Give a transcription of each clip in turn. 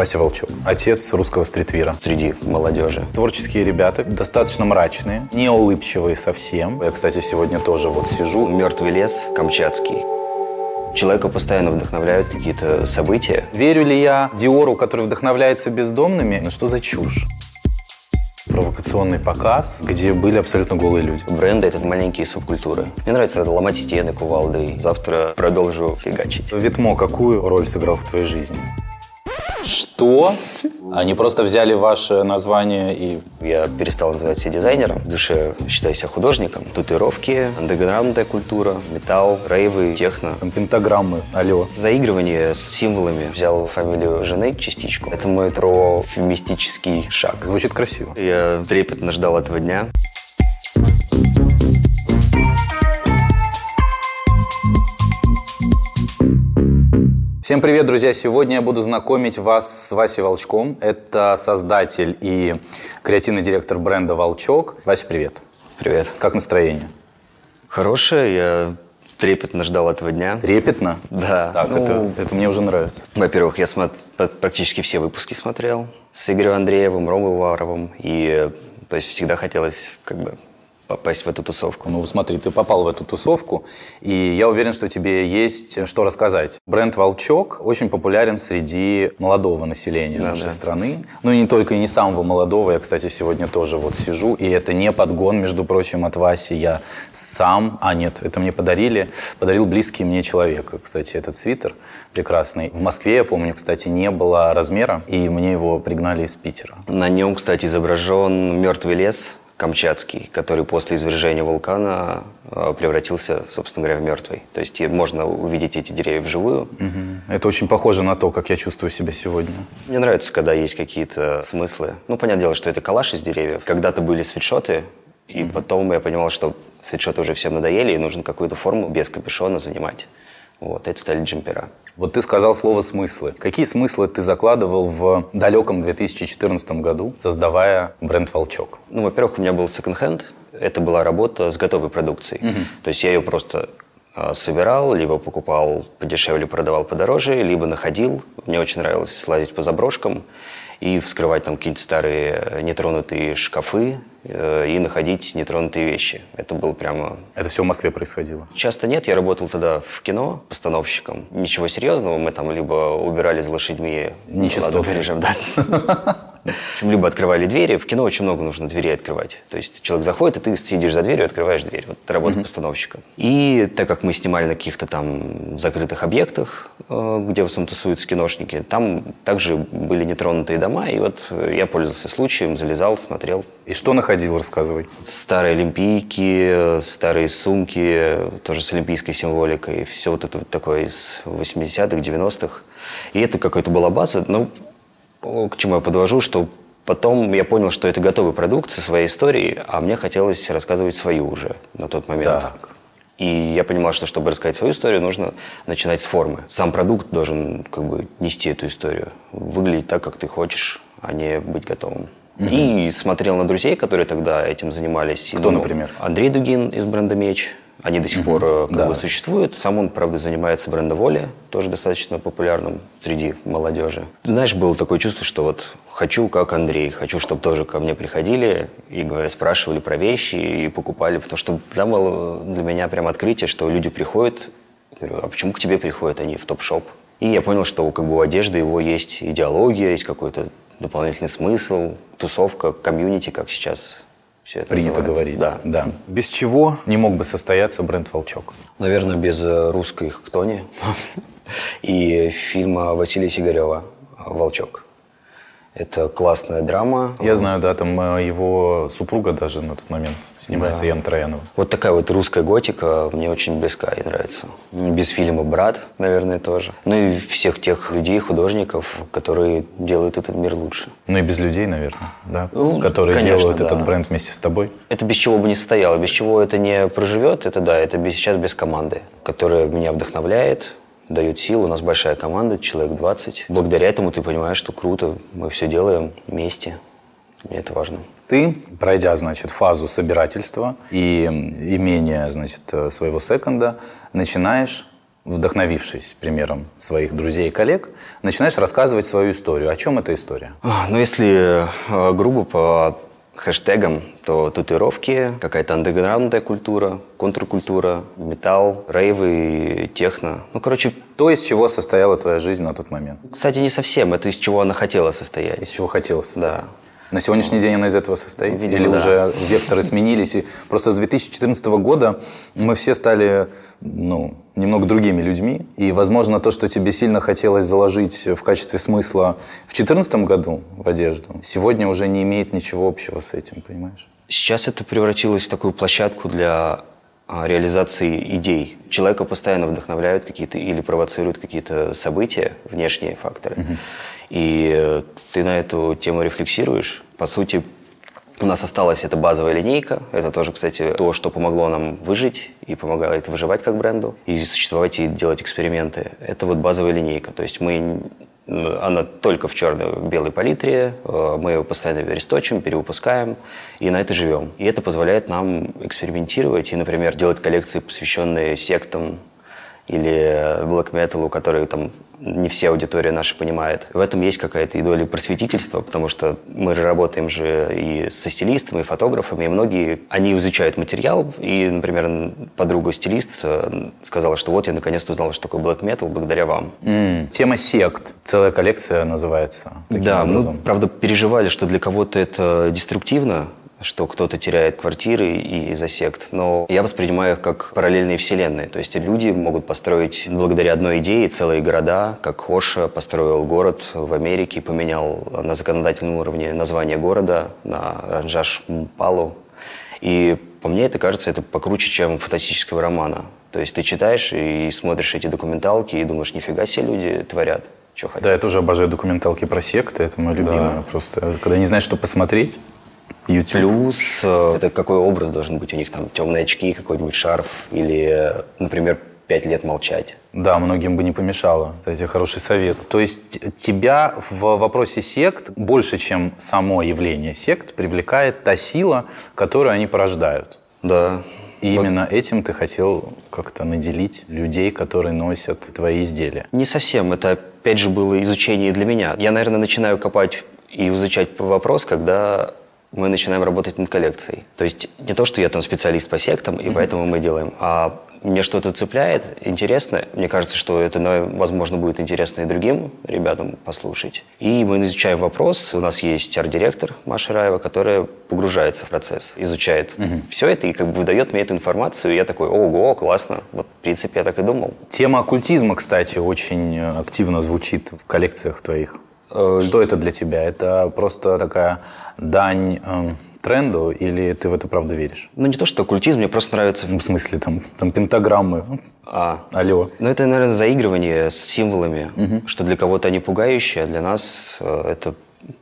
Вася Волчок, отец русского стритвира. Среди молодежи. Творческие ребята, достаточно мрачные, не улыбчивые совсем. Я, кстати, сегодня тоже вот сижу. Мертвый лес камчатский. Человека постоянно вдохновляют какие-то события. Верю ли я Диору, который вдохновляется бездомными? Ну что за чушь? провокационный показ, где были абсолютно голые люди. Бренды — это маленькие субкультуры. Мне нравится ломать стены кувалдой. Завтра продолжу фигачить. Витмо какую роль сыграл в твоей жизни? Что? Они просто взяли ваше название и... Я перестал называть себя дизайнером. В душе считаю себя художником. Татуировки, андеграундная культура, металл, рейвы, техно. Пентаграммы, алло. Заигрывание с символами. Взял фамилию жены частичку. Это мой про фемистический шаг. Звучит красиво. Я трепетно ждал этого дня. Всем привет, друзья! Сегодня я буду знакомить вас с Васей Волчком. Это создатель и креативный директор бренда «Волчок». Вася, привет! Привет! Как настроение? Хорошее. Я трепетно ждал этого дня. Трепетно? Да. Так, ну, это, это мне уже нравится. Во-первых, я смотр, практически все выпуски смотрел с Игорем Андреевым, Ромой Уваровым. И то есть всегда хотелось как бы попасть в эту тусовку? Ну, смотри, ты попал в эту тусовку, и я уверен, что тебе есть что рассказать. Бренд «Волчок» очень популярен среди молодого населения да, нашей да. страны. Ну, и не только, и не самого молодого. Я, кстати, сегодня тоже вот сижу, и это не подгон, между прочим, от Васи. Я сам, а нет, это мне подарили, подарил близкий мне человек. Кстати, этот свитер прекрасный. В Москве, я помню, кстати, не было размера, и мне его пригнали из Питера. На нем, кстати, изображен мертвый лес, Камчатский, который после извержения вулкана э, превратился, собственно говоря, в мертвый. То есть можно увидеть эти деревья вживую. Угу. Это очень похоже на то, как я чувствую себя сегодня. Мне нравится, когда есть какие-то смыслы. Ну, понятное дело, что это коллаж из деревьев. Когда-то были свитшоты, и угу. потом я понимал, что свитшоты уже всем надоели, и нужно какую-то форму без капюшона занимать. Вот, это стали джемпера. Вот ты сказал слово «смыслы». Какие смыслы ты закладывал в далеком 2014 году, создавая бренд «Волчок»? Ну, во-первых, у меня был секонд-хенд. Это была работа с готовой продукцией. Угу. То есть я ее просто а, собирал, либо покупал подешевле, продавал подороже, либо находил. Мне очень нравилось лазить по заброшкам и вскрывать там какие-то старые нетронутые шкафы, Э, и находить нетронутые вещи. Это было прямо... Это все в Москве происходило? Часто нет. Я работал тогда в кино постановщиком. Ничего серьезного. Мы там либо убирали за лошадьми... Нечистоты. Да. Либо открывали двери. В кино очень много нужно дверей открывать. То есть человек заходит, и ты сидишь за дверью, открываешь дверь. Вот это работа mm-hmm. постановщика. И так как мы снимали на каких-то там закрытых объектах, э, где в основном тусуются киношники, там также были нетронутые дома. И вот я пользовался случаем, залезал, смотрел. И что находил, рассказывай. Старые олимпийки, старые сумки, тоже с олимпийской символикой. Все вот это вот такое из 80-х, 90-х. И это какая-то была база. Но к чему я подвожу, что потом я понял, что это готовый продукт со своей историей, а мне хотелось рассказывать свою уже на тот момент. Так. И я понимал, что чтобы рассказать свою историю, нужно начинать с формы. Сам продукт должен как бы нести эту историю, выглядеть так, как ты хочешь, а не быть готовым. Угу. И смотрел на друзей, которые тогда этим занимались. Кто, думал, например? Андрей Дугин из бренда «Меч». Они до сих пор э, как да. бы существуют. Сам он, правда, занимается брендом «Воля», тоже достаточно популярным среди молодежи. Знаешь, было такое чувство, что вот хочу как Андрей, хочу, чтобы тоже ко мне приходили и говорят, спрашивали про вещи и покупали, потому что там было для меня прям открытие, что люди приходят, говорю, а почему к тебе приходят они в топ-шоп? И я понял, что как бы у одежды его есть идеология, есть какой-то дополнительный смысл, тусовка, комьюнити, как сейчас все это Принято говорить. Да. да. Без чего не мог бы состояться бренд «Волчок»? Наверное, без э, русской «Хтони» и фильма Василия Сигарева «Волчок». Это классная драма. Я знаю, да, там э, его супруга даже на тот момент снимается, да. Яна Троянова. Вот такая вот русская готика мне очень близка и нравится. Без фильма «Брат», наверное, тоже. Ну и всех тех людей, художников, которые делают этот мир лучше. Ну и без людей, наверное, да? Ну, которые конечно, делают да. этот бренд вместе с тобой. Это без чего бы не состояло, без чего это не проживет, это да, это без, сейчас без команды, которая меня вдохновляет, дает силу. У нас большая команда, человек 20. Благодаря этому ты понимаешь, что круто, мы все делаем вместе. Мне это важно. Ты, пройдя, значит, фазу собирательства и имения, значит, своего секонда, начинаешь вдохновившись примером своих друзей и коллег, начинаешь рассказывать свою историю. О чем эта история? Ну, если э, грубо по хэштегам, то татуировки, какая-то андеграундная культура, контркультура, металл, рейвы, техно. Ну, короче... То, из чего состояла твоя жизнь на тот момент? Кстати, не совсем. Это из чего она хотела состоять. Из чего хотела состоять? Да. На сегодняшний день она из этого состоит? Видимо, Или да. уже векторы сменились? И просто с 2014 года мы все стали ну, немного другими людьми. И, возможно, то, что тебе сильно хотелось заложить в качестве смысла в 2014 году в одежду, сегодня уже не имеет ничего общего с этим, понимаешь? Сейчас это превратилось в такую площадку для а, реализации идей. Человека постоянно вдохновляют какие-то или провоцируют какие-то события, внешние факторы. И э, ты на эту тему рефлексируешь. По сути, у нас осталась эта базовая линейка. Это тоже, кстати, то, что помогло нам выжить и помогает выживать как бренду, и существовать, и делать эксперименты. Это вот базовая линейка. То есть мы она только в черно-белой палитре, э, мы ее постоянно вересточим, перевыпускаем, и на это живем. И это позволяет нам экспериментировать и, например, делать коллекции, посвященные сектам или black metal, которые там не все аудитория наша понимает. В этом есть какая-то и доля просветительства, потому что мы работаем же и со стилистами, и фотографами, и многие, они изучают материал, и, например, подруга-стилист сказала, что вот я наконец-то узнала, что такое black metal благодаря вам. М, Тема сект. Целая коллекция называется. да, образом. мы, правда, переживали, что для кого-то это деструктивно, что кто-то теряет квартиры и- из-за сект, но я воспринимаю их как параллельные вселенные. То есть люди могут построить благодаря одной идее целые города, как Хоша построил город в Америке поменял на законодательном уровне название города на Ранжаш Палу. И по мне это кажется, это покруче, чем фантастического романа. То есть ты читаешь и смотришь эти документалки и думаешь, нифига себе люди творят, что хотят. Да, я тоже обожаю документалки про секты. Это мое любимое. Просто когда не знаешь, что посмотреть, YouTube. Плюс э, это какой образ должен быть у них там темные очки, какой-нибудь шарф или, например, пять лет молчать. Да, многим бы не помешало. Кстати, хороший совет. То есть тебя в вопросе сект больше, чем само явление сект, привлекает та сила, которую они порождают. Да. И именно этим ты хотел как-то наделить людей, которые носят твои изделия. Не совсем. Это, опять же, было изучение для меня. Я, наверное, начинаю копать и изучать вопрос, когда мы начинаем работать над коллекцией. То есть не то, что я там специалист по сектам, и поэтому мы делаем, а мне что-то цепляет, интересно. Мне кажется, что это, возможно, будет интересно и другим ребятам послушать. И мы изучаем вопрос. У нас есть арт-директор Маша Раева, которая погружается в процесс, изучает все это и как бы выдает мне эту информацию. И я такой, ого, классно. Вот, в принципе, я так и думал. Тема оккультизма, кстати, очень э, активно звучит в коллекциях твоих. Э, Что это для тебя? Это просто такая дань эм, тренду или ты в это правда веришь? Ну, не то, что оккультизм, мне просто нравится... В смысле, там, там пентаграммы. А, Алло. Ну, это, наверное, заигрывание с символами, что для кого-то они пугающие, а для нас э, это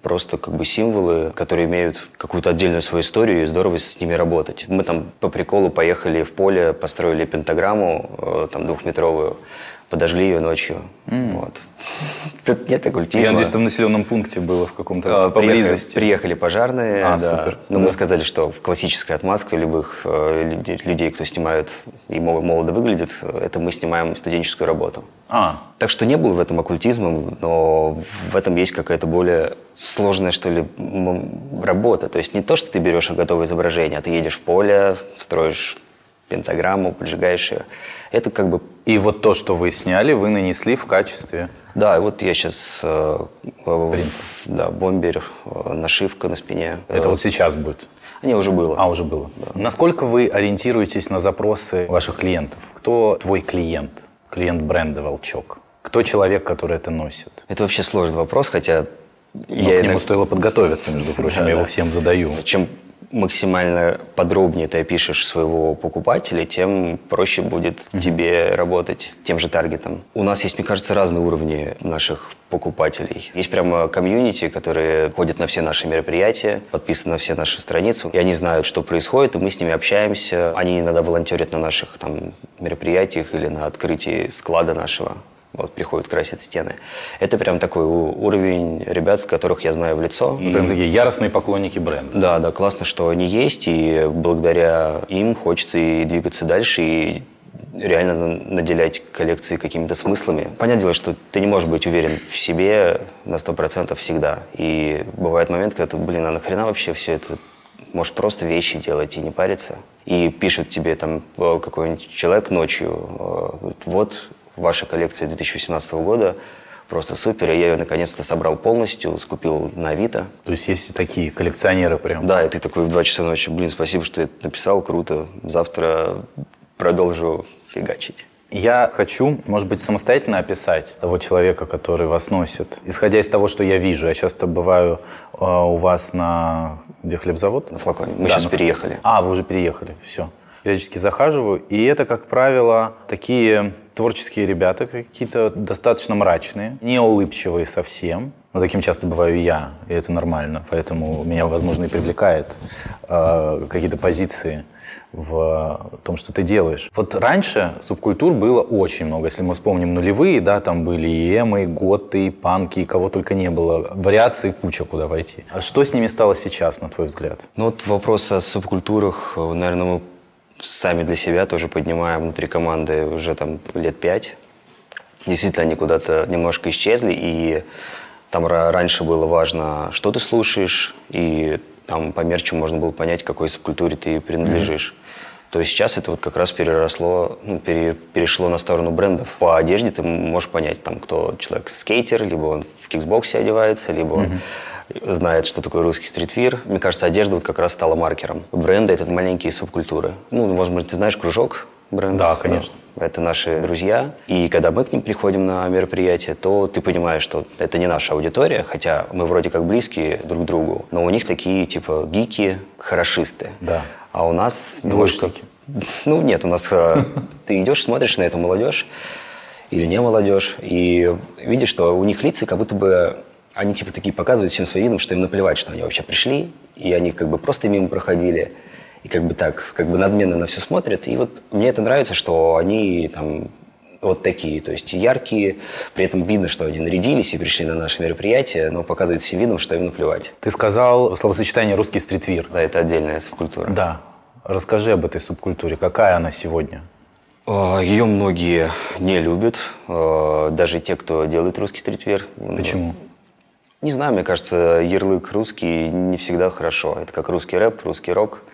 просто как бы символы, которые имеют какую-то отдельную свою историю, и здорово с ними работать. Мы там по приколу поехали в поле, построили пентаграмму, э, там двухметровую, подожгли ее ночью. Вот. Тут нет оккультизма. Я надеюсь, там в населенном пункте было в каком-то приехали- поблизости. Приехали пожарные, А, да. супер. Но Да. мы сказали, что в классической отмазке любых э, людей- кто снимают и мол- молодо выглядит, это мы снимаем студенческую работу. А, Так что не было в этом оккультизма, но в этом есть какая-то более сложная, что ли, работа. То есть не то, что ты берешь готовое изображение, а ты едешь в поле, строишь пентаграмму, поджигаешь ее. Это как бы... и вот то, что вы сняли, вы нанесли в качестве... Да, вот я сейчас... да, бомбер, э, нашивка на спине. Это Э, вот сейчас будет. Не, уже было. А, уже было. Насколько вы ориентируетесь на запросы ваших клиентов? Кто твой клиент? Клиент бренда «Волчок»? Кто человек, который это носит? Это вообще сложный вопрос, хотя Ну, я к нему иногда- стоило подготовиться, между прочим, я его всем задаю. Чем максимально подробнее ты опишешь своего покупателя, тем проще будет тебе работать с тем же таргетом. У нас есть, мне кажется, разные уровни наших покупателей. Есть прямо комьюнити, которые ходят на все наши мероприятия, подписаны на все наши страницы, и они знают, что происходит, и мы с ними общаемся. Они иногда волонтерят на наших там, мероприятиях или на открытии склада нашего. Вот, приходят красить стены. Это прям такой уровень ребят, которых я знаю в лицо. Вы Прям такие яростные поклонники бренда. Да, да, классно, что они есть, и благодаря им хочется и двигаться дальше, и реально наделять коллекции какими-то смыслами. Понятное дело, что ты не можешь быть уверен в себе на сто процентов всегда. И бывает момент, когда ты, блин, а нахрена вообще все это может просто вещи делать и не париться. И пишет тебе там какой-нибудь человек ночью, вот ваша коллекция 2018 года, просто супер. И я ее наконец-то собрал полностью, скупил на Авито. То есть есть такие коллекционеры прям? Да, и ты такой в 2 часа ночи, блин, спасибо, что это написал, круто. Завтра продолжу фигачить. Я хочу, может быть, самостоятельно описать того человека, который вас носит. Исходя из того, что я вижу, я часто бываю э, у вас на... Где хлебзавод? На флаконе. Мы да, сейчас на... переехали. А, вы уже переехали, все. Периодически захаживаю, и это, как правило, такие творческие ребята какие-то достаточно мрачные, не улыбчивые совсем. Но таким часто бываю и я, и это нормально. Поэтому меня, возможно, и привлекает э, какие-то позиции в том, что ты делаешь. Вот раньше субкультур было очень много. Если мы вспомним нулевые, да, там были и эмы, и готы, и панки, и кого только не было. Вариаций куча, куда войти. А что с ними стало сейчас, на твой взгляд? Ну вот вопрос о субкультурах, наверное, мы сами для себя тоже поднимаем внутри команды уже там лет пять. Действительно, они куда-то немножко исчезли, и там раньше было важно, что ты слушаешь, и там по мерчу можно было понять, какой субкультуре ты принадлежишь. Mm-hmm. То есть сейчас это вот как раз переросло, ну, пере, перешло на сторону брендов. По одежде ты можешь понять, там, кто человек скейтер, либо он в киксбоксе одевается, либо mm-hmm. он знает, что такое русский стритвир. Мне кажется, одежда вот как раз стала маркером. Бренды — это маленькие субкультуры. Ну, возможно, ты знаешь кружок бренд. Да, конечно. Это наши друзья. И когда мы к ним приходим на мероприятие, то ты понимаешь, что это не наша аудитория, хотя мы вроде как близкие друг к другу, но у них такие типа гики, хорошисты. Да. А у нас немножко... Ну, нет, у нас... Э, ты идешь, смотришь на эту молодежь, или не молодежь, и видишь, что у них лица как будто бы они типа такие показывают всем своим видом, что им наплевать, что они вообще пришли, и они как бы просто мимо проходили и как бы так, как бы надменно на все смотрят. И вот мне это нравится, что они там вот такие, то есть яркие, при этом видно, что они нарядились и пришли на наше мероприятие, но показывают всем видом, что им наплевать. Ты сказал словосочетание «русский стритвир». Да, это отдельная субкультура. Да. Расскажи об этой субкультуре. Какая она сегодня? А, Ее многие не любят, а, даже те, кто делает русский стритвир. Почему? Не знаю, мне кажется, ярлык русский не всегда хорошо. Это как русский рэп, русский рок –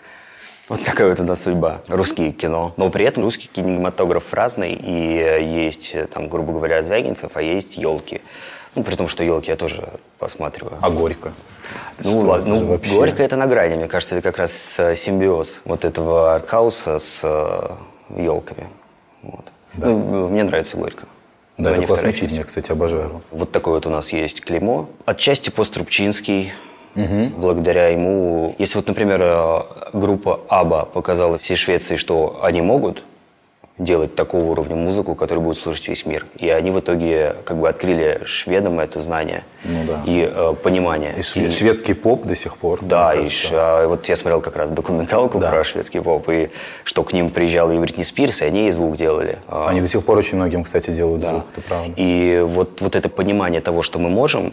вот такая вот у нас судьба. Русские кино. Но при этом русский кинематограф разный. И есть, там, грубо говоря, Звягинцев, а есть елки. Ну, при том, что елки я тоже посматриваю. А Горько? Ну, что, ну вообще... Горько это на грани. Мне кажется, это как раз э, симбиоз вот этого артхауса с елками. Э, вот. Да. Ну, мне нравится Горько. Да, это классный фильм, я, кстати, обожаю. Вот такой вот у нас есть клеймо. Отчасти пострубчинский, Угу. Благодаря ему, если вот, например, э, группа Аба показала всей Швеции, что они могут делать такого уровня музыку, которая будет слушать весь мир. И они в итоге как бы открыли шведам это знание ну, да. и э, понимание. И, и шведский поп до сих пор. Да, и ш, а, вот я смотрел как раз документалку да. про шведский поп, и что к ним приезжал и Бритни Спирс, и они и звук делали. А, они до сих пор очень многим, кстати, делают да. звук, это правда. И вот, вот это понимание того, что мы можем,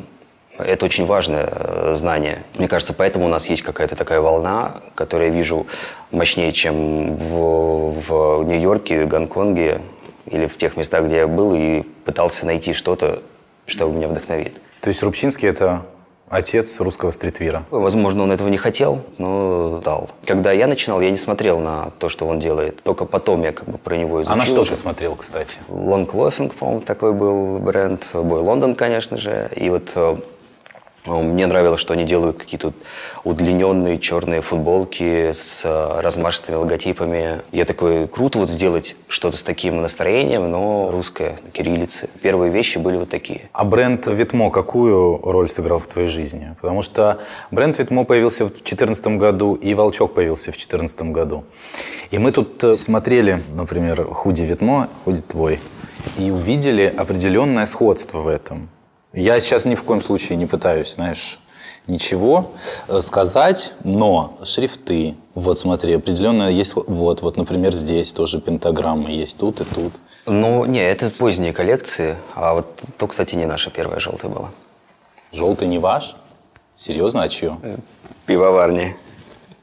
это очень важное э, знание. Мне кажется, поэтому у нас есть какая-то такая волна, которую я вижу мощнее, чем в, в Нью-Йорке, Гонконге или в тех местах, где я был и пытался найти что-то, что меня вдохновит. То есть Рубчинский – это отец русского стритвира. Возможно, он этого не хотел, но сдал. Когда я начинал, я не смотрел на то, что он делает. Только потом я как бы про него изучил. А на что ты смотрел, кстати? Long Loafing, по-моему, такой был бренд. Бой Лондон, конечно же. И вот э, мне нравилось, что они делают какие-то удлиненные черные футболки с э, размашистыми логотипами. Я такой, круто вот сделать что-то с таким настроением, но русское, кириллицы. Первые вещи были вот такие. А бренд Витмо какую роль сыграл в твоей жизни? Потому что бренд Витмо появился в 2014 году, и Волчок появился в 2014 году. И мы тут э, смотрели, например, худи Витмо, худи твой, и увидели определенное сходство в этом. Я сейчас ни в коем случае не пытаюсь, знаешь, ничего э, сказать, но шрифты, вот смотри, определенно есть, вот, вот, например, здесь тоже пентаграммы есть, тут и тут. Ну, не, это поздние коллекции, а вот то, кстати, не наша первая желтая была. Желтый не ваш? Серьезно, а чье? Пивоварни.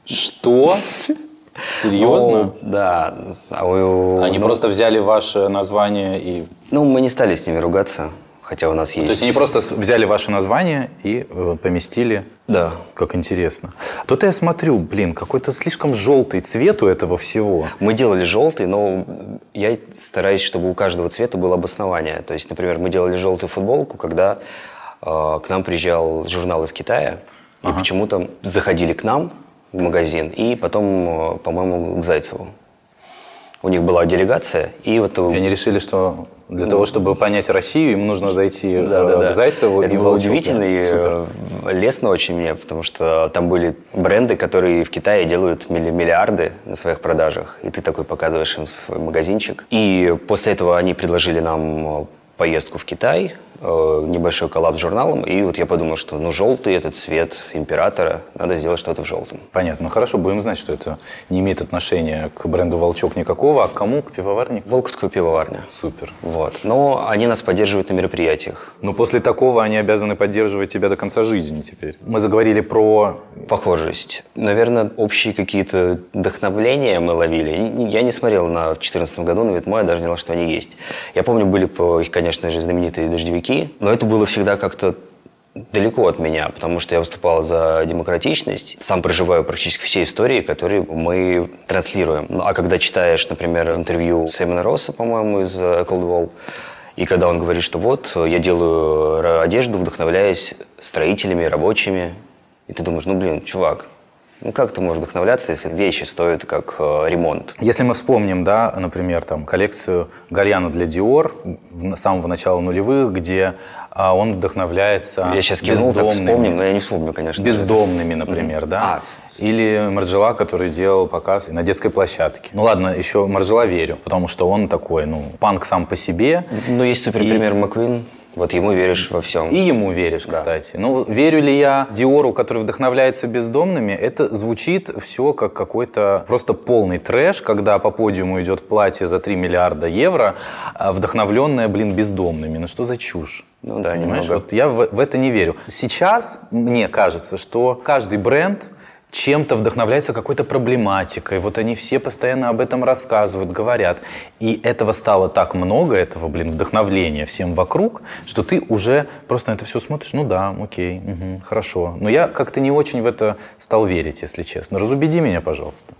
Что? Серьезно? Ну, да. А Они ну, просто взяли ваше название и... Ну, мы не стали с ними ругаться, хотя у нас есть... То есть они просто взяли ваше название и э, поместили? Да. Как интересно. Тут я смотрю, блин, какой-то слишком желтый цвет у этого всего. Мы делали желтый, но я стараюсь, чтобы у каждого цвета было обоснование. То есть, например, мы делали желтую футболку, когда э, к нам приезжал журнал из Китая, ага. и почему-то заходили к нам, в магазин, и потом, э, по-моему, к Зайцеву. У них была делегация, и вот... И они решили, что для того, чтобы понять Россию, им нужно зайти да, да, да. к Зайцеву Это и было удивительно и э, Супер. лестно очень мне, потому что там были бренды, которые в Китае делают миллиарды на своих продажах, и ты такой показываешь им свой магазинчик. И после этого они предложили нам поездку в Китай, Э, небольшой коллапс с журналом, и вот я подумал, что ну желтый этот цвет императора, надо сделать что-то в желтом. Понятно. Ну хорошо, будем знать, что это не имеет отношения к бренду «Волчок» никакого, а к кому? К пивоварне? Волковскую пивоварня. Супер. Вот. Но они нас поддерживают на мероприятиях. Но после такого они обязаны поддерживать тебя до конца жизни теперь. Мы заговорили про... Похожесть. Наверное, общие какие-то вдохновления мы ловили. Я не смотрел на 2014 году на Витмо, я даже не знал, что они есть. Я помню, были, конечно же, знаменитые дождевики языки, но это было всегда как-то далеко от меня, потому что я выступал за демократичность. Сам проживаю практически все истории, которые мы транслируем. Ну, а когда читаешь, например, интервью Саймона Росса, по-моему, из Cold Wall, и когда он говорит, что вот, я делаю одежду, вдохновляясь строителями, рабочими, и ты думаешь, ну, блин, чувак, ну, как ты можешь вдохновляться, если вещи стоят как э, ремонт? Если мы вспомним, да, например, там, коллекцию Гальяна для Dior с самого начала нулевых, где а, он вдохновляется Я сейчас кивнул, так вспомним, но я не вспомню, конечно. Бездомными, например, mm-hmm. да. А. Или Марджела, который делал показ на детской площадке. Ну ладно, еще Марджела верю, потому что он такой, ну, панк сам по себе. Ну, есть суперпример и... Маквин. Вот ему веришь во всем. И ему веришь, да. кстати. Ну, верю ли я Диору, который вдохновляется бездомными, это звучит все как какой-то просто полный трэш, когда по подиуму идет платье за 3 миллиарда евро, а вдохновленное, блин, бездомными. Ну что за чушь? Ну да, Понимаешь? Немного. Вот я в, в это не верю. Сейчас мне кажется, что каждый бренд чем-то вдохновляются какой-то проблематикой. Вот они все постоянно об этом рассказывают, говорят. И этого стало так много, этого, блин, вдохновления всем вокруг, что ты уже просто на это все смотришь, ну да, окей, угу, хорошо. Но я как-то не очень в это стал верить, если честно. Разубеди меня, пожалуйста.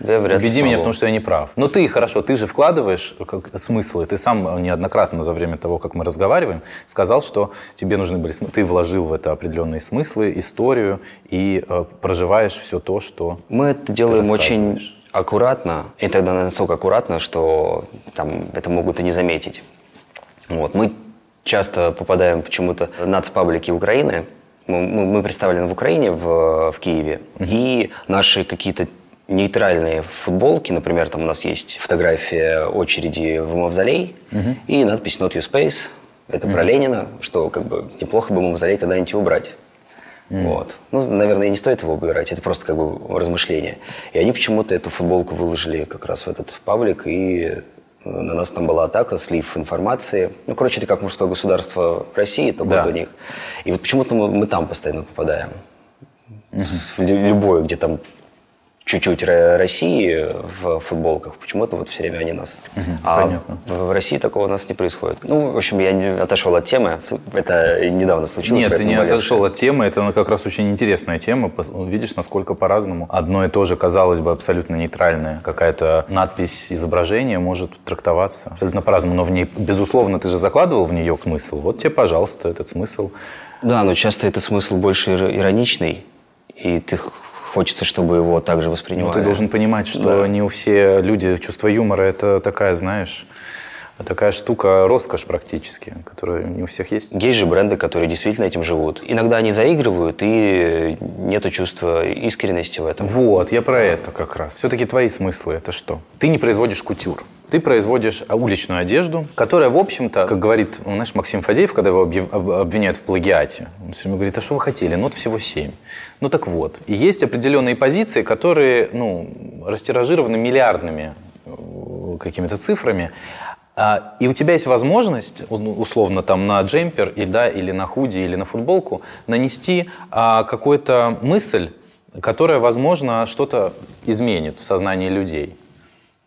Да, вряд Убеди меня в том, что я не прав. Но ты, хорошо, ты же вкладываешь как, смыслы. Ты сам неоднократно за время того, как мы разговариваем, сказал, что тебе нужны были смыслы. Ты вложил в это определенные смыслы, историю и э, проживаешь все то, что Мы это делаем очень аккуратно. И тогда настолько аккуратно, что там, это могут и не заметить. Вот. Мы часто попадаем почему-то в нацпаблики Украины, мы, мы представлены в Украине, в, в Киеве, угу. и наши какие-то нейтральные футболки, например, там у нас есть фотография очереди в мавзолей угу. и надпись «Not your space». Это угу. про Ленина, что как бы неплохо бы мавзолей когда-нибудь убрать. Mm. Вот. Ну, наверное, не стоит его убирать, это просто как бы размышление. И они почему-то эту футболку выложили как раз в этот паблик, и на нас там была атака, слив информации. Ну, короче, это как мужское государство в России, только да. у них. И вот почему-то мы, мы там постоянно попадаем. Угу. Любое, где там чуть-чуть России в футболках. Почему-то вот все время они нас. Угу, а понятно. в России такого у нас не происходит. Ну, в общем, я не отошел от темы. Это недавно случилось. Нет, ты не отошел от темы. Это как раз очень интересная тема. Видишь, насколько по-разному. Одно и то же, казалось бы, абсолютно нейтральное. Какая-то надпись, изображение может трактоваться абсолютно по-разному. Но в ней, безусловно, ты же закладывал в нее смысл. Вот тебе, пожалуйста, этот смысл. Да, но часто это смысл больше ироничный. И ты хочется, чтобы его также воспринимали. Но ты должен понимать, что да. не у все люди чувство юмора это такая, знаешь, такая штука, роскошь практически, которая не у всех есть. Есть же бренды, которые действительно этим живут. Иногда они заигрывают, и нету чувства искренности в этом. Вот, я про это как раз. Все-таки твои смыслы это что? Ты не производишь кутюр. Ты производишь уличную одежду, которая, в общем-то, как говорит, знаешь, Максим Фадеев, когда его обвиняют в плагиате, он все время говорит, а что вы хотели? Нот всего семь. Ну так вот. И есть определенные позиции, которые, ну, растиражированы миллиардными э, какими-то цифрами, а, и у тебя есть возможность, условно, там на джемпер, и, да, или на худи, или на футболку, нанести а, какую-то мысль, которая, возможно, что-то изменит в сознании людей.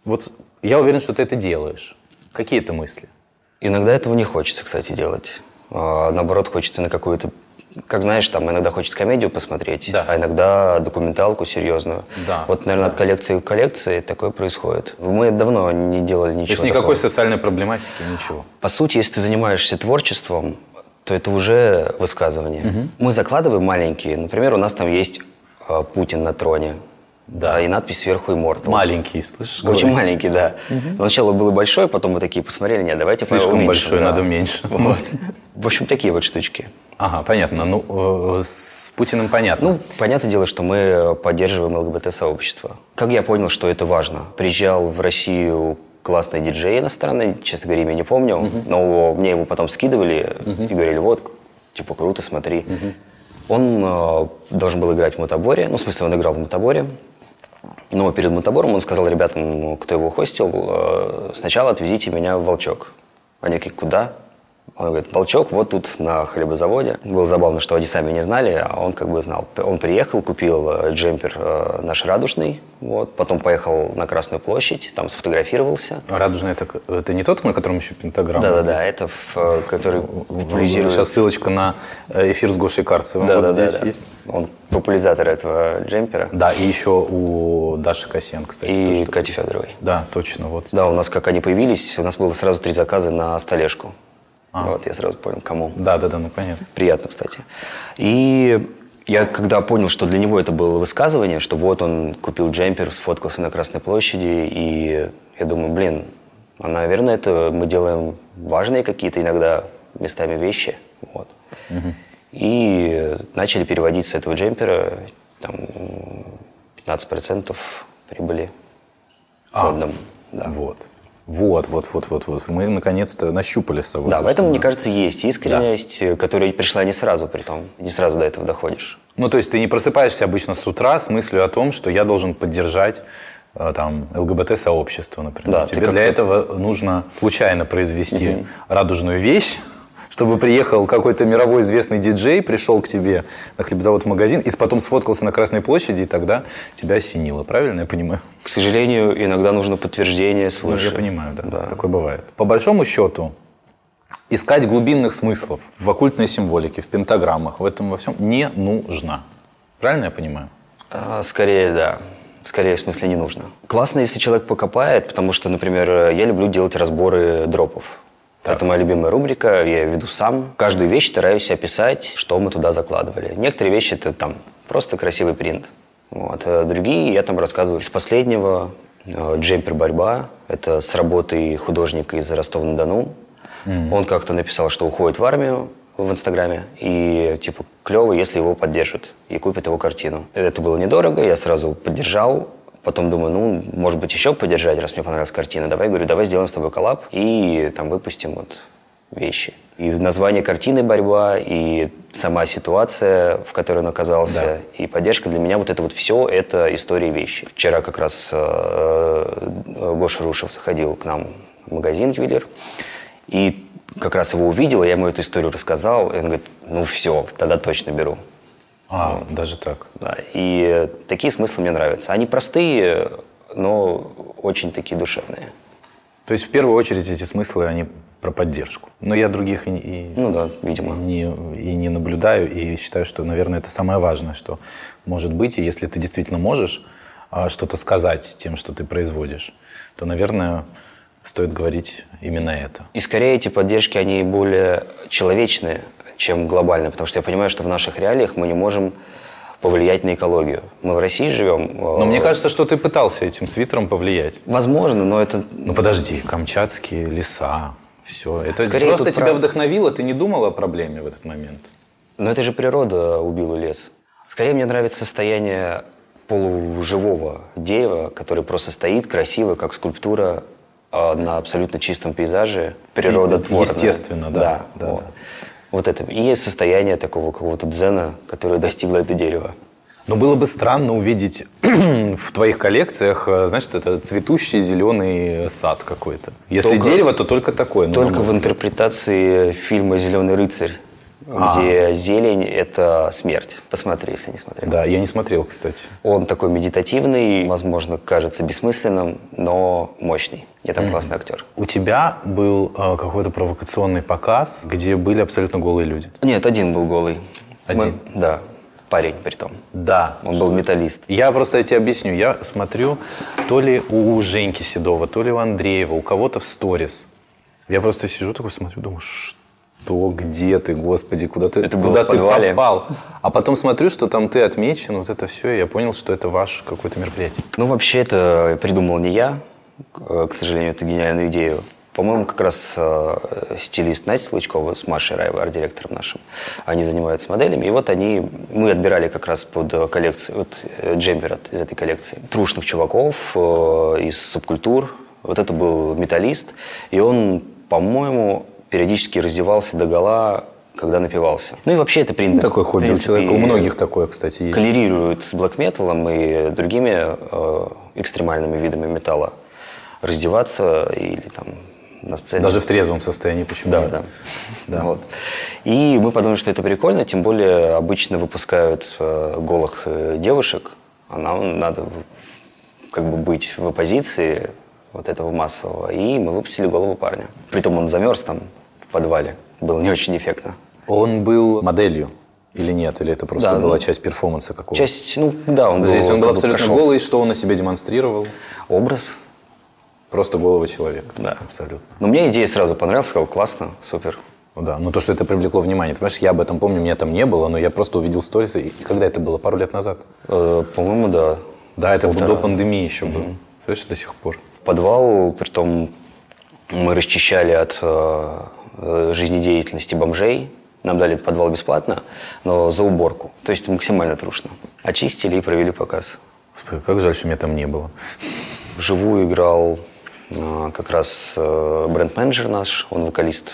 Вот я уверен, что ты это делаешь. Какие это мысли? Иногда этого не хочется, кстати, делать. А, наоборот, хочется на какую-то как знаешь, там иногда хочется комедию посмотреть, да. а иногда документалку серьезную. Да. Вот, наверное, да. от коллекции к коллекции такое происходит. Мы давно не делали ничего. То есть никакой такого. социальной проблематики, ничего. По сути, если ты занимаешься творчеством, то это уже высказывание. Угу. Мы закладываем маленькие. Например, у нас там есть э, Путин на троне. Да. И надпись сверху Immortal. Маленький, слышишь? Очень говорит? маленький, да. Угу. Сначала было большой, потом мы такие посмотрели, нет, давайте Слишком уменьшим, большой, да. надо меньше. Вот. В общем, такие вот штучки. Ага, понятно. Ну, э, с Путиным понятно. Ну, понятное дело, что мы поддерживаем ЛГБТ-сообщество. Как я понял, что это важно? Приезжал в Россию классный диджей иностранный, честно говоря, имя не помню, uh-huh. но мне его потом скидывали uh-huh. и говорили, вот, типа, круто, смотри. Uh-huh. Он э, должен был играть в мотоборе, ну, в смысле, он играл в мотоборе, но перед мотобором он сказал ребятам, кто его хостил, э, сначала отвезите меня в Волчок. Они такие, куда? Он говорит, Волчок вот тут на хлебозаводе. Было забавно, что они сами не знали, а он как бы знал. Он приехал, купил э, джемпер э, наш радужный, вот, потом поехал на Красную площадь, там сфотографировался. А радужный это, это не тот, на котором еще пентаграмма? Да-да-да, это в, э, который популяризирует... Сейчас ссылочка на эфир с Гошей Карцевым да, вот да, здесь да, есть. Он популяризатор этого джемпера. Да, и еще у Даши Косен, кстати. И Кати Федоровой. Да, точно, вот. Да, у нас, как они появились, у нас было сразу три заказа на столешку. А. Вот, я сразу понял, кому. Да, да, да, ну понятно. Приятно, кстати. И я когда понял, что для него это было высказывание, что вот он купил джемпер, сфоткался на Красной площади, и я думаю, блин, а, наверное, это мы делаем важные какие-то иногда местами вещи. Вот. Угу. И начали переводить с этого джемпера там, 15% прибыли фондом. А, да. Вот. Вот, вот, вот, вот, вот. Мы наконец-то нащупали с собой. Да, в этом, мне кажется, есть искренность, да. которая пришла не сразу, при том. Не сразу до этого доходишь. Ну, то есть ты не просыпаешься обычно с утра с мыслью о том, что я должен поддержать э, там ЛГБТ-сообщество, например. Да, Тебе для этого нужно случайно произвести угу. радужную вещь, чтобы приехал какой-то мировой известный диджей, пришел к тебе на хлебзавод в магазин и потом сфоткался на Красной площади, и тогда тебя осенило. Правильно я понимаю? К сожалению, иногда нужно подтверждение свыше. Ну, я понимаю, да, да. Такое бывает. По большому счету, искать глубинных смыслов в оккультной символике, в пентаграммах, в этом во всем не нужно. Правильно я понимаю? А, скорее, да. Скорее, в смысле, не нужно. Классно, если человек покопает, потому что, например, я люблю делать разборы дропов. Так. Это моя любимая рубрика, я ее веду сам. Каждую вещь стараюсь описать, что мы туда закладывали. Некоторые вещи это там просто красивый принт. Вот. А другие я там рассказываю. Из последнего э, «Джемпер борьба» — это с работой художника из Ростова-на-Дону. Mm. Он как-то написал, что уходит в армию в Инстаграме, и типа клево, если его поддержат и купят его картину. Это было недорого, я сразу поддержал, Потом думаю, ну, может быть, еще поддержать, раз мне понравилась картина. Давай, говорю, давай сделаем с тобой коллаб и там выпустим вот вещи. И название картины «Борьба», и сама ситуация, в которой он оказался, да. и поддержка для меня, вот это вот все, это история вещи. Вчера как раз э, э, Гоша Рушев заходил к нам в магазин «Ювелир», и как раз его увидел, я ему эту историю рассказал, и он говорит, ну все, тогда точно беру. А, вот. даже так. Да, и такие смыслы мне нравятся. Они простые, но очень такие душевные. То есть в первую очередь эти смыслы, они про поддержку. Но я других и, и, ну да, видимо. не, и не наблюдаю, и считаю, что, наверное, это самое важное, что может быть. И если ты действительно можешь а, что-то сказать тем, что ты производишь, то, наверное, стоит говорить именно это. И скорее эти поддержки, они более человечные, чем глобально, потому что я понимаю, что в наших реалиях мы не можем повлиять на экологию. Мы в России живем. Но мне кажется, что ты пытался этим свитером повлиять. Возможно, но это... Ну подожди, камчатские леса, все. Это Скорее просто тебя прав... вдохновило, ты не думал о проблеме в этот момент? Но это же природа убила лес. Скорее мне нравится состояние полуживого дерева, который просто стоит красиво, как скульптура а, на абсолютно чистом пейзаже, природотворная. Естественно, да. да, да, вот. да. Вот это. И есть состояние такого какого-то дзена, которое достигло это дерево. Но было бы странно увидеть в твоих коллекциях, э, значит, это цветущий зеленый сад какой-то. Если только, дерево, то только такое. Только в интерпретации фильма «Зеленый рыцарь» а. где зелень – это смерть. Посмотри, если не смотрел. Да, я не смотрел, кстати. Он такой медитативный, возможно, кажется бессмысленным, но мощный. И там mm-hmm. классный актер. У тебя был э, какой-то провокационный показ, где были абсолютно голые люди? Нет, один был голый. Один? Мы, да, парень при том. Да. Он был металлист. Я просто тебе объясню. Я смотрю то ли у Женьки Седова, то ли у Андреева, у кого-то в сторис. Я просто сижу такой, смотрю, думаю, что что, где ты, господи, куда ты, это куда ты попал? А потом смотрю, что там ты отмечен, вот это все, и я понял, что это ваше какое-то мероприятие. Ну, вообще, это придумал не я, к сожалению, это гениальную идею. По-моему, как раз э, стилист Настя Лычкова с Машей Раевой, арт-директором нашим, они занимаются моделями. И вот они, мы отбирали как раз под коллекцию, вот э, джемпер от, из этой коллекции, трушных чуваков э, из субкультур. Вот это был металлист, и он, по-моему, периодически раздевался до гола, когда напивался. Ну и вообще это принято. Ну, такой хобби у человека, у многих такое, кстати, есть. Коллерирует с блэк-металом и другими э, экстремальными видами металла. Раздеваться или там на сцене. Даже в трезвом состоянии, почему Да, да. да. Вот. И мы подумали, что это прикольно, тем более обычно выпускают э, голых э, девушек, а нам надо как бы быть в оппозиции вот этого массового. И мы выпустили голову парня. Притом он замерз там подвале. Было не очень эффектно. Он был моделью или нет? Или это просто да, была ну, часть перформанса какого-то? Часть, ну да, он Здесь был, он был абсолютно прошел. голый, что он на себе демонстрировал? Образ. Просто голого человека. Да. Абсолютно. Но мне идея сразу понравилась, сказал, классно, супер. Ну да, но то, что это привлекло внимание. Ты понимаешь, я об этом помню, меня там не было, но я просто увидел сторис. И когда это было? Пару лет назад? Э, по-моему, да. Да, это Полтора. до пандемии еще угу. было. Слышишь, до сих пор. Подвал, при том мы расчищали от э, жизнедеятельности бомжей. Нам дали этот подвал бесплатно, но за уборку. То есть максимально трушно. Очистили и провели показ. Господи, как жаль, что меня там не было. Вживую играл э, как раз э, бренд-менеджер наш, он вокалист.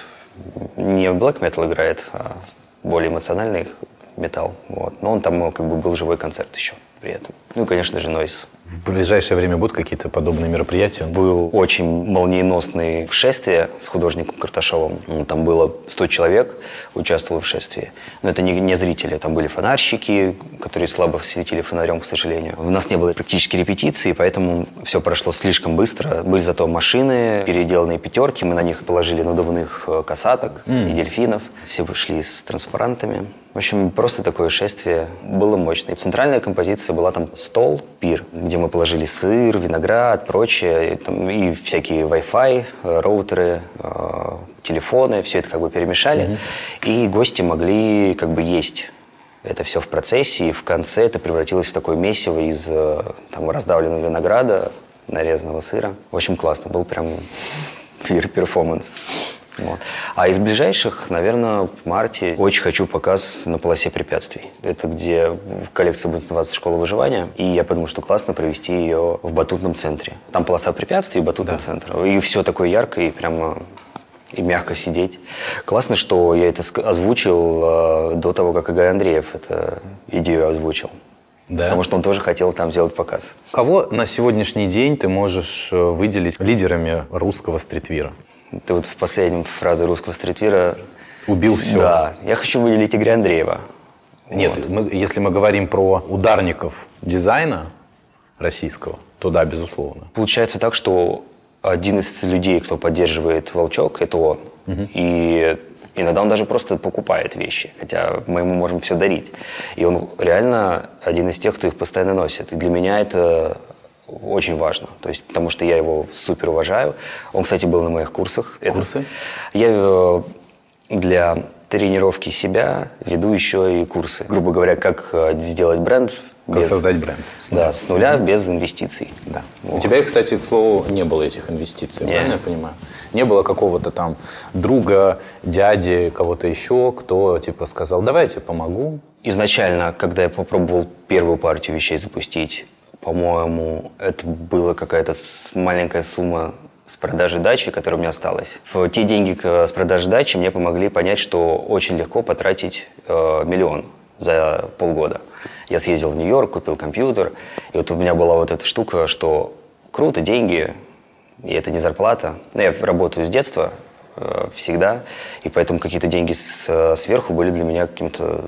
Не black metal играет, а более эмоциональный металл. Вот. Но он там как бы был живой концерт еще при этом. Ну и, конечно же, Нойс. В ближайшее время будут какие-то подобные мероприятия? Был очень молниеносный шествие с художником Карташовым. Там было 100 человек участвовало в шествии. Но это не, не зрители, там были фонарщики, которые слабо светили фонарем, к сожалению. У нас не было практически репетиции, поэтому все прошло слишком быстро. Были зато машины, переделанные пятерки, мы на них положили надувных э, касаток mm. и дельфинов. Все шли с транспарантами. В общем, просто такое шествие было мощное. Центральная композиция была там стол, пир, где мы положили сыр, виноград, прочее, и, там, и всякие Wi-Fi, э, роутеры, э, телефоны, все это как бы перемешали, mm-hmm. и гости могли как бы есть это все в процессе, и в конце это превратилось в такое месиво из э, там, раздавленного винограда, нарезанного сыра. В общем, классно, был прям пир-перформанс. Вот. А из ближайших, наверное, в марте очень хочу показ на полосе препятствий. Это где коллекция будет называться «Школа выживания». И я подумал, что классно провести ее в батутном центре. Там полоса препятствий и батутный да. центр. И все такое яркое и прямо и мягко сидеть. Классно, что я это озвучил э, до того, как Игорь Андреев эту идею озвучил. Да. Потому что он тоже хотел там сделать показ. Кого на сегодняшний день ты можешь э, выделить лидерами русского стритвира? Ты вот в последнем фразе русского стритвира... Убил все. Да. Я хочу выделить Игоря Андреева. Нет, вот. мы, если мы говорим про ударников дизайна российского, то да, безусловно. Получается так, что один из людей, кто поддерживает «Волчок», это он. Угу. И иногда он даже просто покупает вещи, хотя мы ему можем все дарить. И он реально один из тех, кто их постоянно носит. И для меня это очень важно. То есть, потому что я его супер уважаю. Он, кстати, был на моих курсах. Курсы? Это, я э, для тренировки себя веду еще и курсы. Грубо говоря, как э, сделать бренд. Как без, создать бренд. С да, с нуля, без инвестиций. Да. Вот. У тебя, кстати, к слову, не было этих инвестиций, не. правильно я понимаю? Не было какого-то там друга, дяди, кого-то еще, кто типа сказал, давайте помогу. Изначально, когда я попробовал первую партию вещей запустить, по-моему, это была какая-то маленькая сумма с продажи дачи, которая у меня осталась. Те деньги с продажи дачи мне помогли понять, что очень легко потратить э, миллион за полгода. Я съездил в Нью-Йорк, купил компьютер, и вот у меня была вот эта штука, что круто, деньги, и это не зарплата. Но я работаю с детства, э, всегда, и поэтому какие-то деньги с, сверху были для меня каким-то...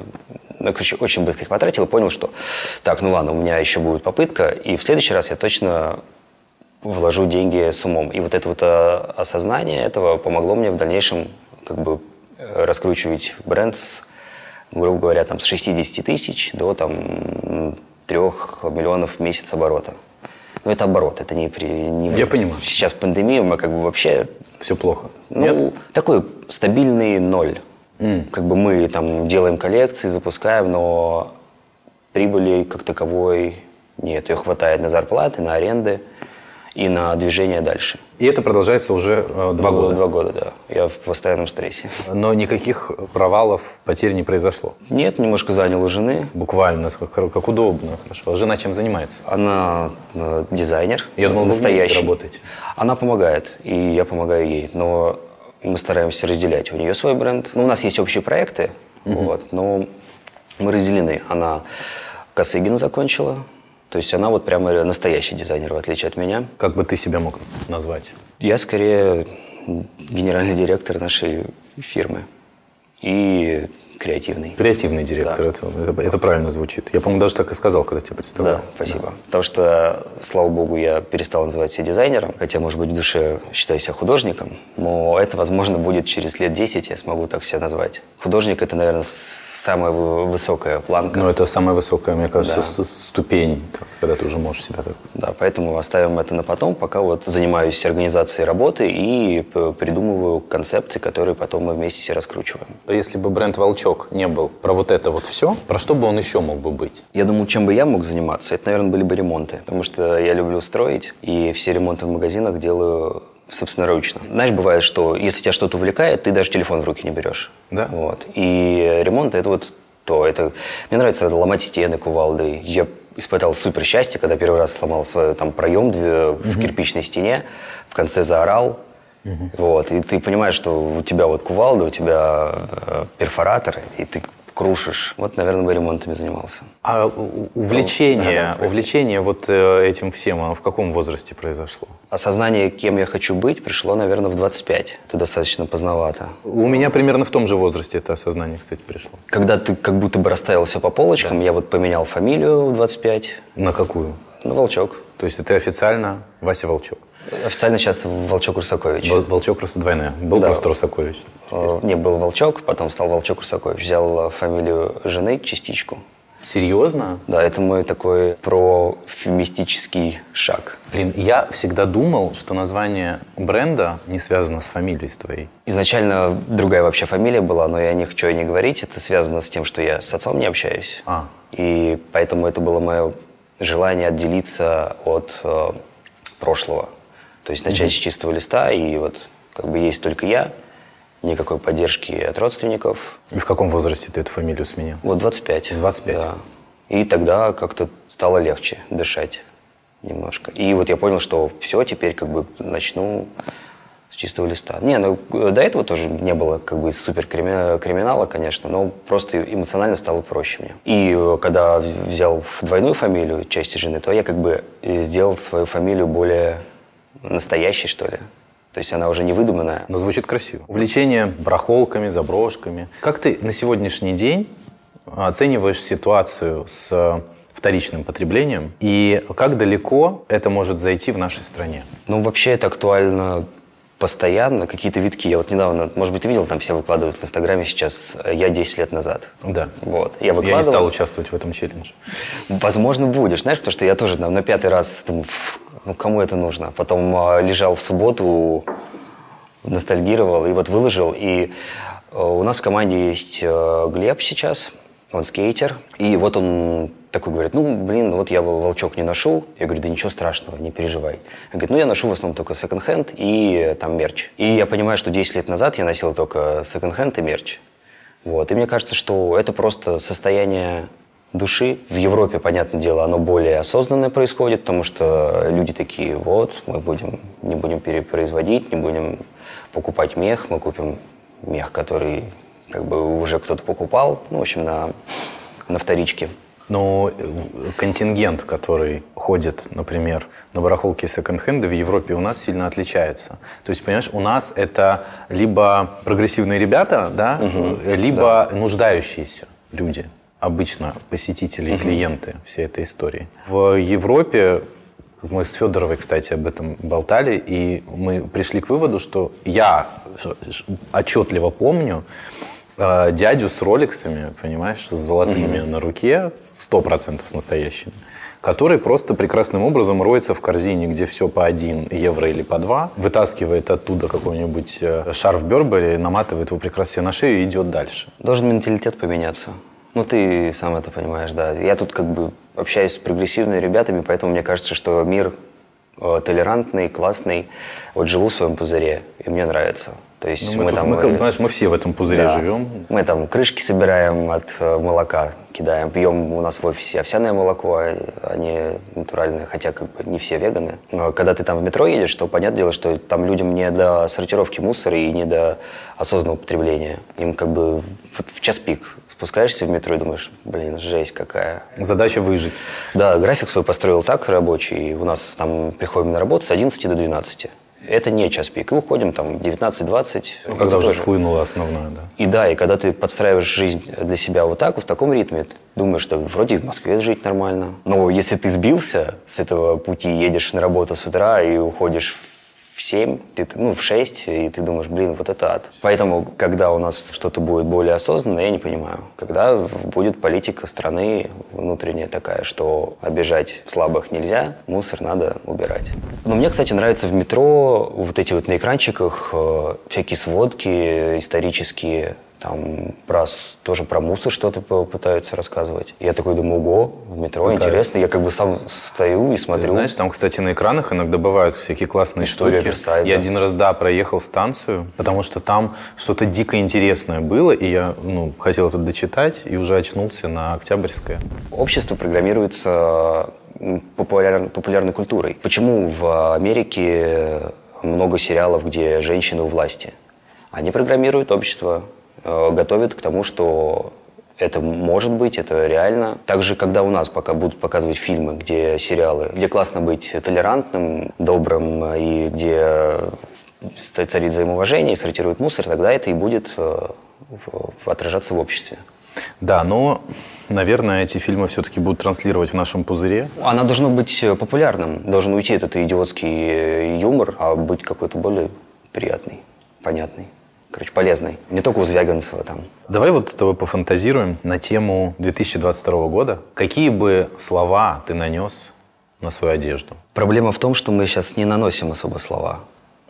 Ну, короче, очень быстро их потратил и понял, что так, ну ладно, у меня еще будет попытка, и в следующий раз я точно вложу деньги с умом. И вот это вот э, осознание этого помогло мне в дальнейшем как бы э, раскручивать бренд с, грубо говоря, там, с 60 тысяч до там, 3 миллионов в месяц оборота. Но это оборот, это не при... Не, Я понимаю. Сейчас в пандемию мы как бы вообще... Все плохо. Ну, Нет? такой стабильный ноль. Mm. Как бы мы там делаем коллекции, запускаем, но прибыли как таковой нет. Ее хватает на зарплаты, на аренды и на движение дальше. И это продолжается уже э, два года? Два года, да. Я в постоянном стрессе. Но никаких провалов, потерь не произошло? Нет, немножко занял у жены. Буквально, как, как удобно, хорошо. А жена чем занимается? Она э, дизайнер. Я думал, настоящий. вы работаете. Она помогает, и я помогаю ей. Но мы стараемся разделять. У нее свой бренд. Ну, у нас есть общие проекты, угу. вот, но мы разделены. Она Косыгина закончила, то есть она вот прямо настоящий дизайнер, в отличие от меня. Как бы ты себя мог назвать? Я скорее генеральный директор нашей фирмы. И креативный. Креативный директор, да. это, это, это правильно звучит. Я, по-моему, даже так и сказал, когда тебя представлял. Да, спасибо. Да. Потому что, слава богу, я перестал называть себя дизайнером, хотя, может быть, в душе считаю себя художником, но это, возможно, будет через лет 10, я смогу так себя назвать. Художник – это, наверное, самая высокая планка. Ну, это самая высокая, мне кажется, да. ступень, когда ты уже можешь себя так... Да, поэтому оставим это на потом, пока вот занимаюсь организацией работы и придумываю концепты, которые потом мы вместе все раскручиваем. Если бы бренд «Волчок» толчок не был про вот это вот все, про что бы он еще мог бы быть? Я думаю, чем бы я мог заниматься, это, наверное, были бы ремонты. Потому что я люблю строить, и все ремонты в магазинах делаю собственноручно. Знаешь, бывает, что если тебя что-то увлекает, ты даже телефон в руки не берешь. Да. Вот. И ремонт это вот то. Это... Мне нравится это ломать стены кувалдой. Я испытал супер счастье, когда первый раз сломал свой там проем в кирпичной стене, в конце заорал, Угу. Вот, и ты понимаешь, что у тебя вот кувалда, у тебя э, перфоратор, и ты крушишь. Вот, наверное, бы ремонтами занимался. А увлечение, ну, увлечение вот э, этим всем, оно в каком возрасте произошло? Осознание, кем я хочу быть, пришло, наверное, в 25. Это достаточно поздновато. У меня примерно в том же возрасте это осознание, кстати, пришло. Когда ты как будто бы расставил все по полочкам, да. я вот поменял фамилию в 25. На какую? На Волчок. То есть это официально Вася Волчок? Официально сейчас Волчок Русакович. Волчок Рус... двойная. Был да. просто Русакович? Э, не, был Волчок, потом стал Волчок Русакович. Взял фамилию жены, частичку. Серьезно? Да, это мой такой профемистический шаг. Блин, я всегда думал, что название бренда не связано с фамилией твоей. Изначально другая вообще фамилия была, но я не хочу и не говорить. Это связано с тем, что я с отцом не общаюсь. А. И поэтому это было мое желание отделиться от э, прошлого. То есть начать mm-hmm. с чистого листа, и вот как бы есть только я, никакой поддержки от родственников. И в каком возрасте ты эту фамилию сменил? Вот 25. 25? Да. И тогда как-то стало легче дышать немножко. И вот я понял, что все, теперь как бы начну с чистого листа. Не, ну до этого тоже не было как бы супер криминала, конечно, но просто эмоционально стало проще мне. И э, когда взял двойную фамилию части жены, то я как бы сделал свою фамилию более настоящей, что ли. То есть она уже не выдуманная. Но звучит красиво. Увлечение барахолками, заброшками. Как ты на сегодняшний день оцениваешь ситуацию с вторичным потреблением и как далеко это может зайти в нашей стране? Ну, вообще это актуально постоянно. Какие-то витки я вот недавно, может быть, ты видел, там все выкладывают в Инстаграме сейчас «Я 10 лет назад». Да. Вот. Я, выкладывал... я не стал участвовать в этом челлендже. Возможно, будешь. Знаешь, потому что я тоже там, на пятый раз, там, ну, кому это нужно? Потом а, лежал в субботу, ностальгировал и вот выложил. И а, у нас в команде есть а, Глеб сейчас, он скейтер. И вот он такой говорит, ну, блин, вот я волчок не ношу. Я говорю, да ничего страшного, не переживай. Он говорит, ну, я ношу в основном только секонд-хенд и там мерч. И я понимаю, что 10 лет назад я носил только секонд-хенд и мерч. Вот. И мне кажется, что это просто состояние души. В Европе, понятное дело, оно более осознанное происходит, потому что люди такие, вот, мы будем, не будем перепроизводить, не будем покупать мех, мы купим мех, который как бы уже кто-то покупал, ну, в общем, на, на вторичке. Но э, контингент, который ходит, например, на барахолке секонд-хенда в Европе у нас сильно отличается. То есть, понимаешь, у нас это либо прогрессивные ребята, да, угу, либо да. нуждающиеся люди, обычно посетители и клиенты всей этой истории. В Европе мы с Федоровой, кстати, об этом болтали, и мы пришли к выводу, что я отчетливо помню, э, дядю с роликсами, понимаешь, с золотыми mm-hmm. на руке, сто процентов с настоящими, который просто прекрасным образом роется в корзине, где все по 1 евро или по 2, вытаскивает оттуда какой-нибудь э, шарф Бербери, наматывает его прекрасно себе на шею и идет дальше. Должен менталитет поменяться. Ну, ты сам это понимаешь, да. Я тут как бы общаюсь с прогрессивными ребятами, поэтому мне кажется, что мир э, толерантный, классный. Вот живу в своем пузыре, и мне нравится. То есть ну, мы, мы там... Мы, э, знаешь, мы все в этом пузыре да, живем. Мы там крышки собираем от э, молока, кидаем, пьем у нас в офисе овсяное молоко, а не натуральное, хотя как бы не все веганы. Но когда ты там в метро едешь, то понятное дело, что там людям не до сортировки мусора и не до осознанного употребления. Им как бы вот в час пик спускаешься в метро и думаешь, блин, жесть какая. Задача выжить. Да, график свой построил так рабочий. У нас там приходим на работу с 11 до 12. Это не час пик. И уходим там 19-20. Ну, когда уже тоже. схлынуло основное, да. И да, и когда ты подстраиваешь жизнь для себя вот так, в таком ритме, ты думаешь, что вроде в Москве жить нормально. Но если ты сбился с этого пути, едешь на работу с утра и уходишь в 7, ты, ну, в 6, и ты думаешь, блин, вот это ад. Поэтому, когда у нас что-то будет более осознанно, я не понимаю. Когда будет политика страны внутренняя такая, что обижать слабых нельзя, мусор надо убирать. Но мне, кстати, нравится в метро вот эти вот на экранчиках э, всякие сводки исторические, там про, тоже про мусор что-то пытаются рассказывать. Я такой думаю, ого, в метро Пытаюсь. интересно. Я как бы сам стою и смотрю. Ты знаешь, там, кстати, на экранах иногда бывают всякие классные История штуки. Версайза. Я один раз, да, проехал станцию, потому что там что-то дико интересное было, и я ну, хотел это дочитать, и уже очнулся на Октябрьское. Общество программируется популяр, популярной культурой. Почему в Америке много сериалов, где женщины у власти? Они программируют общество Э, готовит к тому, что это может быть, это реально. Также, когда у нас пока будут показывать фильмы, где сериалы, где классно быть толерантным, добрым и где царит взаимоуважение и сортирует мусор, тогда это и будет э, отражаться в обществе. Да, но, наверное, эти фильмы все-таки будут транслировать в нашем пузыре. Она должна быть популярным. Должен уйти этот идиотский юмор, а быть какой-то более приятный, понятный короче, полезный. Не только у Звягинцева там. Давай вот с тобой пофантазируем на тему 2022 года. Какие бы слова ты нанес на свою одежду? Проблема в том, что мы сейчас не наносим особо слова.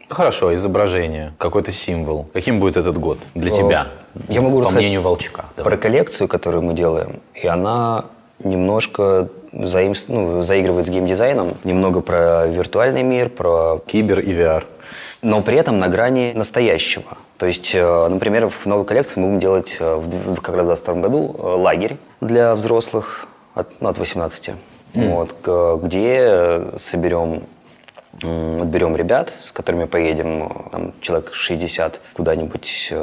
Ну, хорошо, изображение, какой-то символ. Каким будет этот год для тебя? Я могу по мнению Волчка. Давай. Про коллекцию, которую мы делаем. И она немножко заим... ну, заигрывает с геймдизайном, немного про виртуальный мир, про... Кибер и VR. Но при этом на грани настоящего. То есть, э, например, в новой коллекции мы будем делать э, в как раз в 2022 году э, лагерь для взрослых от, ну, от 18, mm. вот, где соберем отберем ребят, с которыми поедем, там, человек 60 куда-нибудь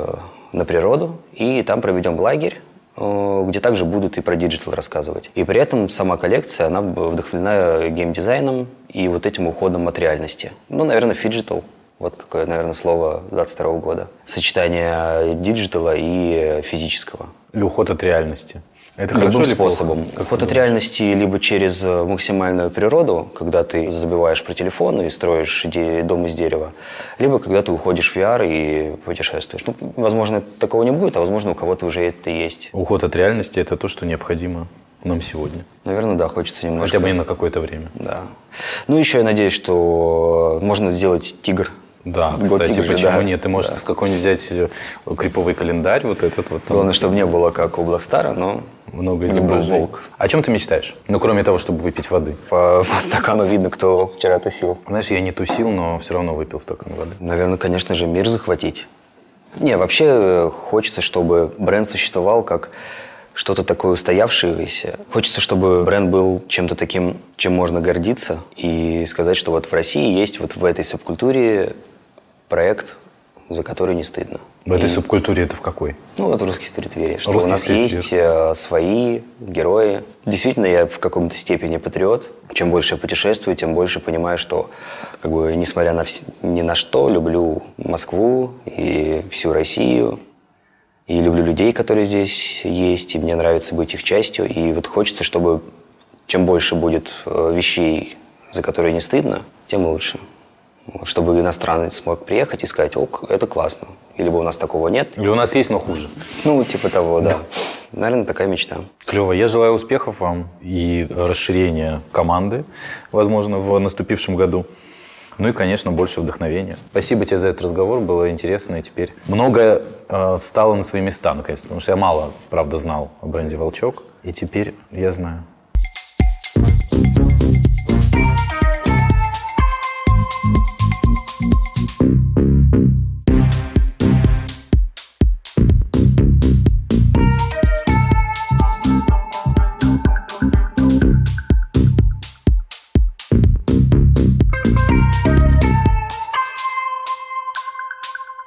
на природу, и там проведем лагерь, где также будут и про digital рассказывать. И при этом сама коллекция, она вдохновлена геймдизайном и вот этим уходом от реальности. Ну, наверное, phygital. Вот какое, наверное, слово 22 года. Сочетание digital а и физического. Или уход от реальности. Это Любым способом. Плохо? Уход от реальности либо через э, максимальную природу, когда ты забиваешь про телефон и строишь дом из дерева, либо когда ты уходишь в VR и путешествуешь. Ну, возможно, такого не будет, а возможно, у кого-то уже это есть. Уход от реальности – это то, что необходимо нам сегодня. Наверное, да, хочется немножко. Хотя бы не на какое-то время. Да. Ну, еще я надеюсь, что можно сделать тигр да, кстати, тигр, почему да. нет? Ты можешь да. с какой-нибудь взять э, криповый календарь, вот этот вот. Там. Главное, чтобы не было как у Блэкстара, но много изображений. волк. О чем ты мечтаешь? Ну, кроме того, чтобы выпить воды. По, по стакану видно, кто вчера тусил. Знаешь, я не тусил, но все равно выпил стакан воды. Наверное, конечно же, мир захватить. Не, вообще э, хочется, чтобы бренд существовал как что-то такое устоявшееся. Хочется, чтобы бренд был чем-то таким, чем можно гордиться и сказать, что вот в России есть вот в этой субкультуре проект за который не стыдно. В этой и, субкультуре это в какой? Ну, в русский стритвере. Что русский у нас есть э, свои герои. Действительно, я в каком-то степени патриот. Чем больше я путешествую, тем больше понимаю, что, как бы, несмотря на вс... ни на что, люблю Москву и всю Россию. И люблю людей, которые здесь есть, и мне нравится быть их частью. И вот хочется, чтобы чем больше будет э, вещей, за которые не стыдно, тем лучше чтобы иностранец смог приехать и сказать, ок, это классно. Или бы у нас такого нет. Или у нас есть, но хуже. Ну, типа того, да. да. Наверное, такая мечта. Клево. Я желаю успехов вам и расширения команды, возможно, в наступившем году. Ну и, конечно, больше вдохновения. Спасибо тебе за этот разговор, было интересно. И теперь многое э, встало на свои места, наконец-то. Потому что я мало, правда, знал о бренде «Волчок». И теперь я знаю.